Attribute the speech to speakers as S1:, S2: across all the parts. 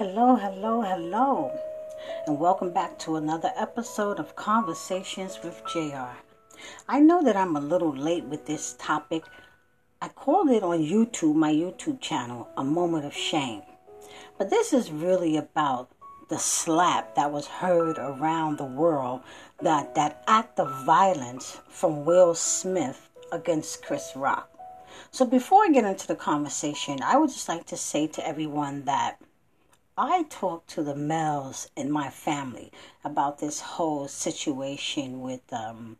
S1: Hello, hello, hello, and welcome back to another episode of Conversations with JR. I know that I'm a little late with this topic. I called it on YouTube, my YouTube channel, A Moment of Shame. But this is really about the slap that was heard around the world that that act of violence from Will Smith against Chris Rock. So before I get into the conversation, I would just like to say to everyone that I talked to the males in my family about this whole situation with um,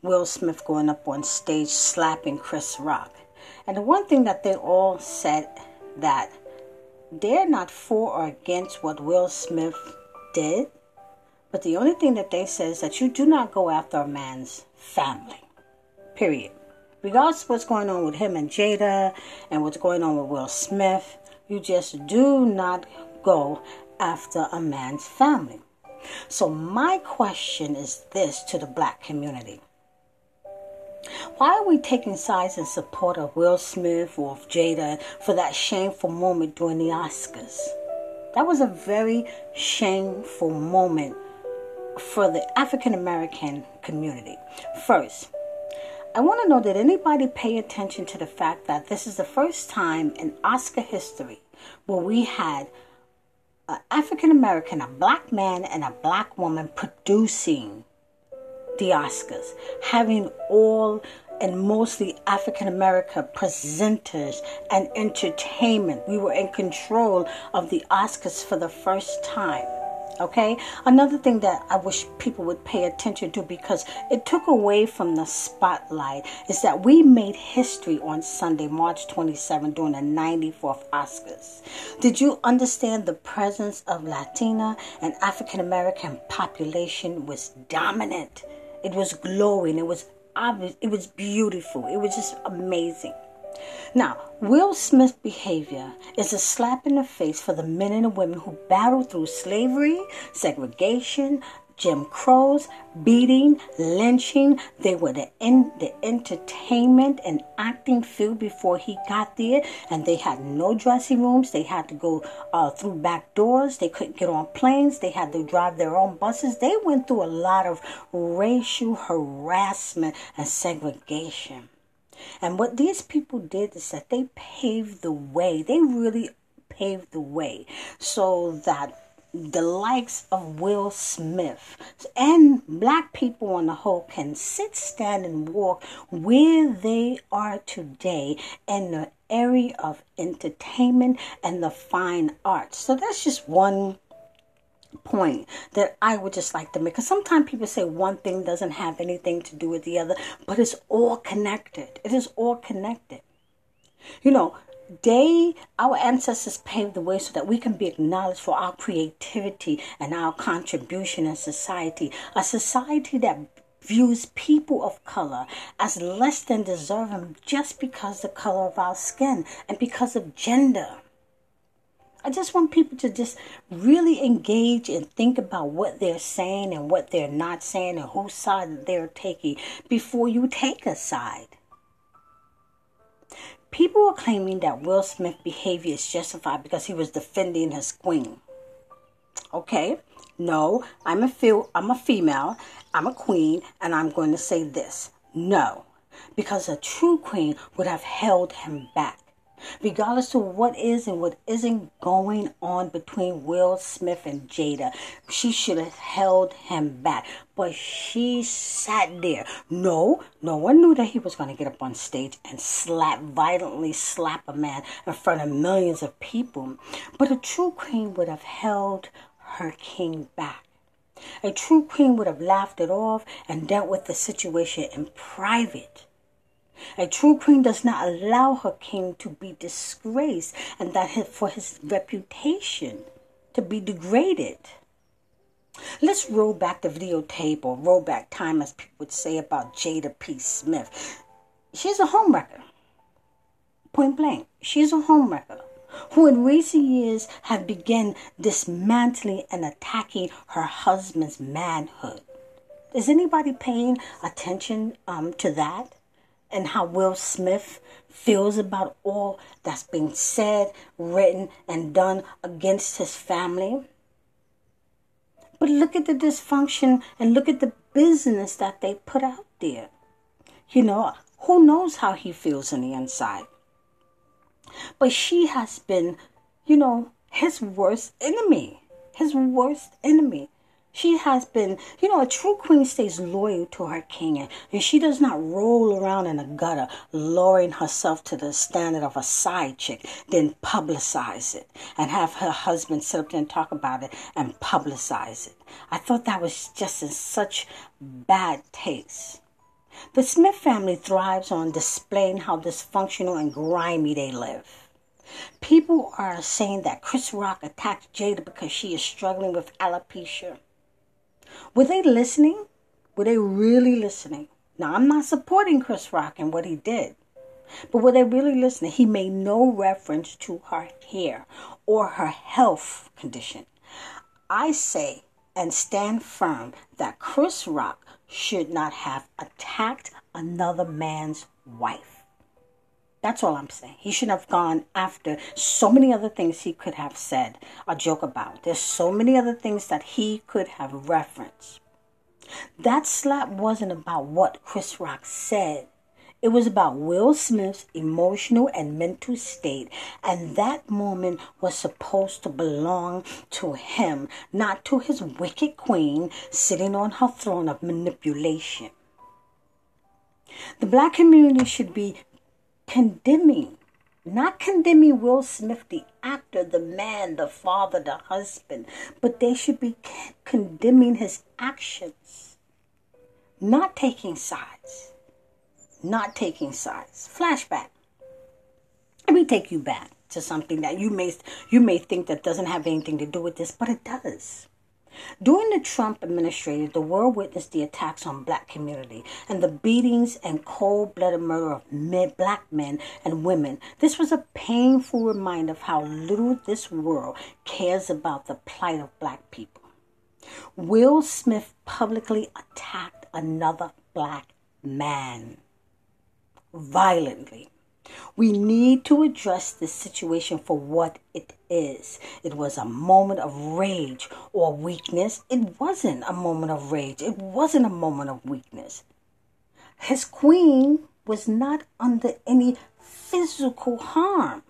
S1: Will Smith going up on stage slapping Chris Rock. And the one thing that they all said that they're not for or against what Will Smith did, but the only thing that they say is that you do not go after a man's family. Period. Regardless of what's going on with him and Jada and what's going on with Will Smith, you just do not go after a man's family. So, my question is this to the black community Why are we taking sides in support of Will Smith or of Jada for that shameful moment during the Oscars? That was a very shameful moment for the African American community. First, I want to know did anybody pay attention to the fact that this is the first time in Oscar history where we had an African American, a black man, and a black woman producing the Oscars, having all and mostly African American presenters and entertainment. We were in control of the Oscars for the first time. Okay, another thing that I wish people would pay attention to because it took away from the spotlight is that we made history on Sunday, March 27, during the 94th Oscars. Did you understand the presence of Latina and African American population was dominant? It was glowing, it was obvious, it was beautiful, it was just amazing. Now, Will Smith's behavior is a slap in the face for the men and the women who battled through slavery, segregation, Jim Crow's, beating, lynching. They were the, in, the entertainment and acting field before he got there, and they had no dressing rooms. They had to go uh, through back doors. They couldn't get on planes. They had to drive their own buses. They went through a lot of racial harassment and segregation. And what these people did is that they paved the way. They really paved the way so that the likes of Will Smith and black people on the whole can sit, stand, and walk where they are today in the area of entertainment and the fine arts. So that's just one point that I would just like to make. Because sometimes people say one thing doesn't have anything to do with the other, but it's all connected. It is all connected. You know, they, our ancestors paved the way so that we can be acknowledged for our creativity and our contribution in society. A society that views people of color as less than deserving just because the color of our skin and because of gender. I just want people to just really engage and think about what they're saying and what they're not saying and whose side they're taking before you take a side. People are claiming that Will Smith's behavior is justified because he was defending his queen. Okay, no, I'm a feel I'm a female, I'm a queen, and I'm going to say this. No, because a true queen would have held him back regardless of what is and what isn't going on between Will Smith and Jada. She should have held him back, but she sat there. No, no one knew that he was going to get up on stage and slap, violently slap a man in front of millions of people. But a true queen would have held her king back. A true queen would have laughed it off and dealt with the situation in private. A true queen does not allow her king to be disgraced and that for his reputation to be degraded. Let's roll back the videotape or roll back time, as people would say about Jada P. Smith. She's a homewrecker. Point blank. She's a homewrecker who in recent years have begun dismantling and attacking her husband's manhood. Is anybody paying attention um, to that? And how Will Smith feels about all that's been said, written, and done against his family. But look at the dysfunction and look at the business that they put out there. You know, who knows how he feels on the inside? But she has been, you know, his worst enemy. His worst enemy. She has been, you know, a true queen stays loyal to her king and she does not roll around in a gutter, lowering herself to the standard of a side chick, then publicize it and have her husband sit up there and talk about it and publicize it. I thought that was just in such bad taste. The Smith family thrives on displaying how dysfunctional and grimy they live. People are saying that Chris Rock attacked Jada because she is struggling with alopecia. Were they listening? Were they really listening? Now, I'm not supporting Chris Rock and what he did, but were they really listening? He made no reference to her hair or her health condition. I say and stand firm that Chris Rock should not have attacked another man's wife. That's all I'm saying. He shouldn't have gone after so many other things he could have said or joke about. There's so many other things that he could have referenced. That slap wasn't about what Chris Rock said. It was about Will Smith's emotional and mental state, and that moment was supposed to belong to him, not to his wicked queen sitting on her throne of manipulation. The black community should be condemning, not condemning Will Smith, the actor, the man, the father, the husband, but they should be condemning his actions, not taking sides. Not taking sides. Flashback. Let me take you back to something that you may you may think that doesn't have anything to do with this, but it does. During the Trump administration, the world witnessed the attacks on black community and the beatings and cold-blooded murder of men, black men and women. This was a painful reminder of how little this world cares about the plight of black people. Will Smith publicly attacked another black man violently. We need to address this situation for what it is. It was a moment of rage or weakness. It wasn't a moment of rage. It wasn't a moment of weakness. His queen was not under any physical harm.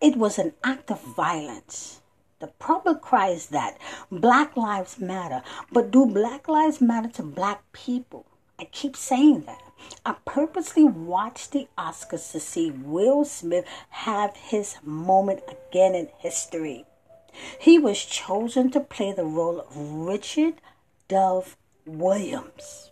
S1: It was an act of violence. The problem cries that Black Lives Matter, but do Black Lives Matter to Black people? I keep saying that. I purposely watched the Oscars to see Will Smith have his moment again in history. He was chosen to play the role of Richard Dove Williams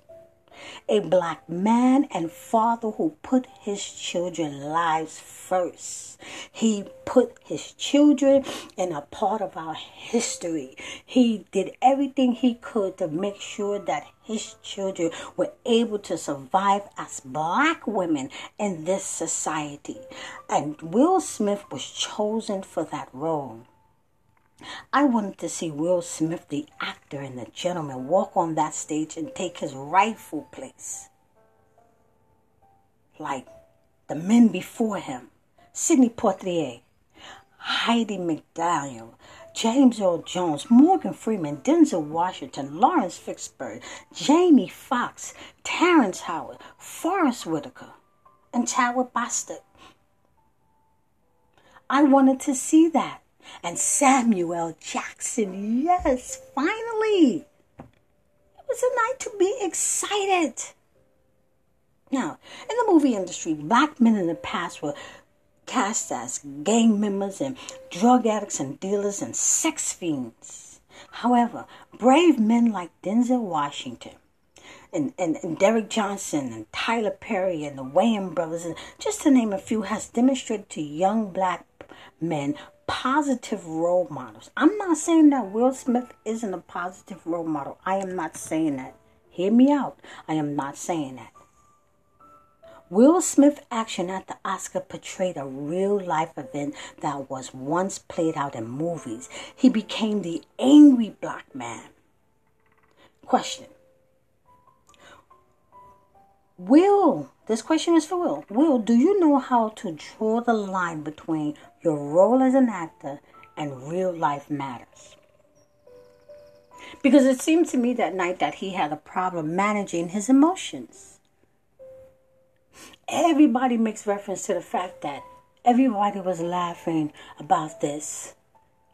S1: a black man and father who put his children's lives first. He put his children in a part of our history. He did everything he could to make sure that his children were able to survive as black women in this society. And Will Smith was chosen for that role. I wanted to see Will Smith, the actor and the gentleman, walk on that stage and take his rightful place. Like the men before him Sidney Poitier, Hattie McDaniel, James Earl Jones, Morgan Freeman, Denzel Washington, Laurence Fishburne, Jamie Foxx, Terrence Howard, Forest Whitaker, and Chadwick Boseman. I wanted to see that and Samuel Jackson. Yes, finally. It was a night to be excited. Now, in the movie industry, black men in the past were cast as gang members and drug addicts and dealers and sex fiends. However, brave men like Denzel Washington and, and, and Derek Johnson and Tyler Perry and the Wayans brothers, and just to name a few, has demonstrated to young black men positive role models. I'm not saying that Will Smith isn't a positive role model. I am not saying that. Hear me out. I am not saying that. Will Smith's action at the Oscar portrayed a real life event that was once played out in movies. He became the angry black man. Question Will This question is for Will. Will, do you know how to draw the line between your role as an actor and real life matters? Because it seemed to me that night that he had a problem managing his emotions. Everybody makes reference to the fact that everybody was laughing about this,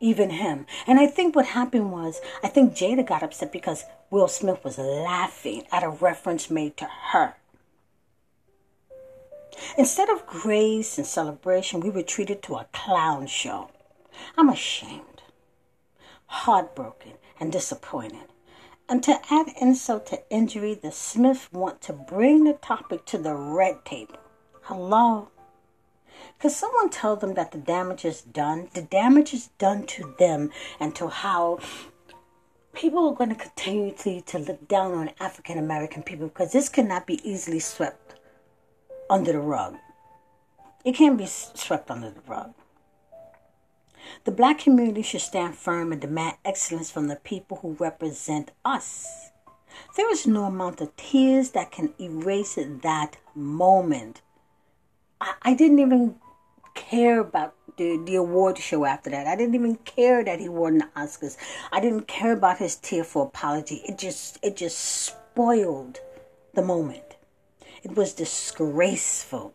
S1: even him. And I think what happened was, I think Jada got upset because Will Smith was laughing at a reference made to her. Instead of grace and celebration, we were treated to a clown show. I'm ashamed, heartbroken, and disappointed. And to add insult to injury, the Smiths want to bring the topic to the red table. Hello? Could someone tell them that the damage is done? The damage is done to them and to how people are going to continue to, to look down on African American people because this cannot be easily swept under the rug. It can't be swept under the rug. The black community should stand firm and demand excellence from the people who represent us. There is no amount of tears that can erase that moment. I, I didn't even care about the, the award show after that. I didn't even care that he won the Oscars. I didn't care about his tearful apology. It just it just spoiled the moment. It was disgraceful.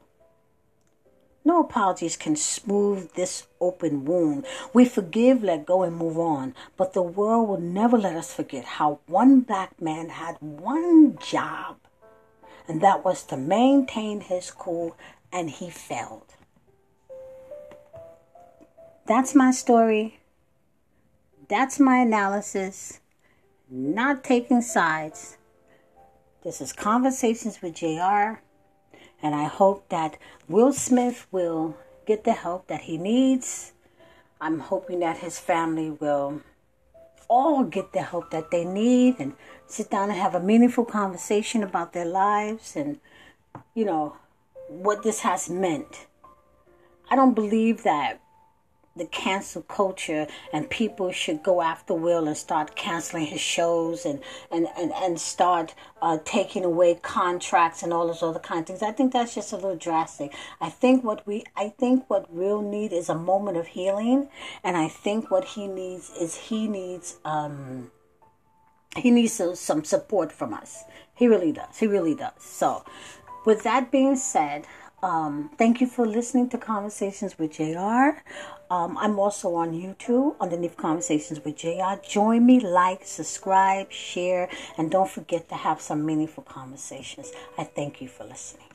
S1: No apologies can smooth this open wound. We forgive, let go, and move on. But the world will never let us forget how one black man had one job, and that was to maintain his cool, and he failed. That's my story. That's my analysis. Not taking sides. This is Conversations with JR. And I hope that Will Smith will get the help that he needs. I'm hoping that his family will all get the help that they need and sit down and have a meaningful conversation about their lives and, you know, what this has meant. I don't believe that the cancel culture and people should go after Will and start canceling his shows and and and, and start uh, taking away contracts and all those other kind of things. I think that's just a little drastic. I think what we I think what Will need is a moment of healing, and I think what he needs is he needs um he needs some support from us. He really does. He really does. So, with that being said. Um, thank you for listening to Conversations with JR. Um, I'm also on YouTube underneath Conversations with JR. Join me, like, subscribe, share, and don't forget to have some meaningful conversations. I thank you for listening.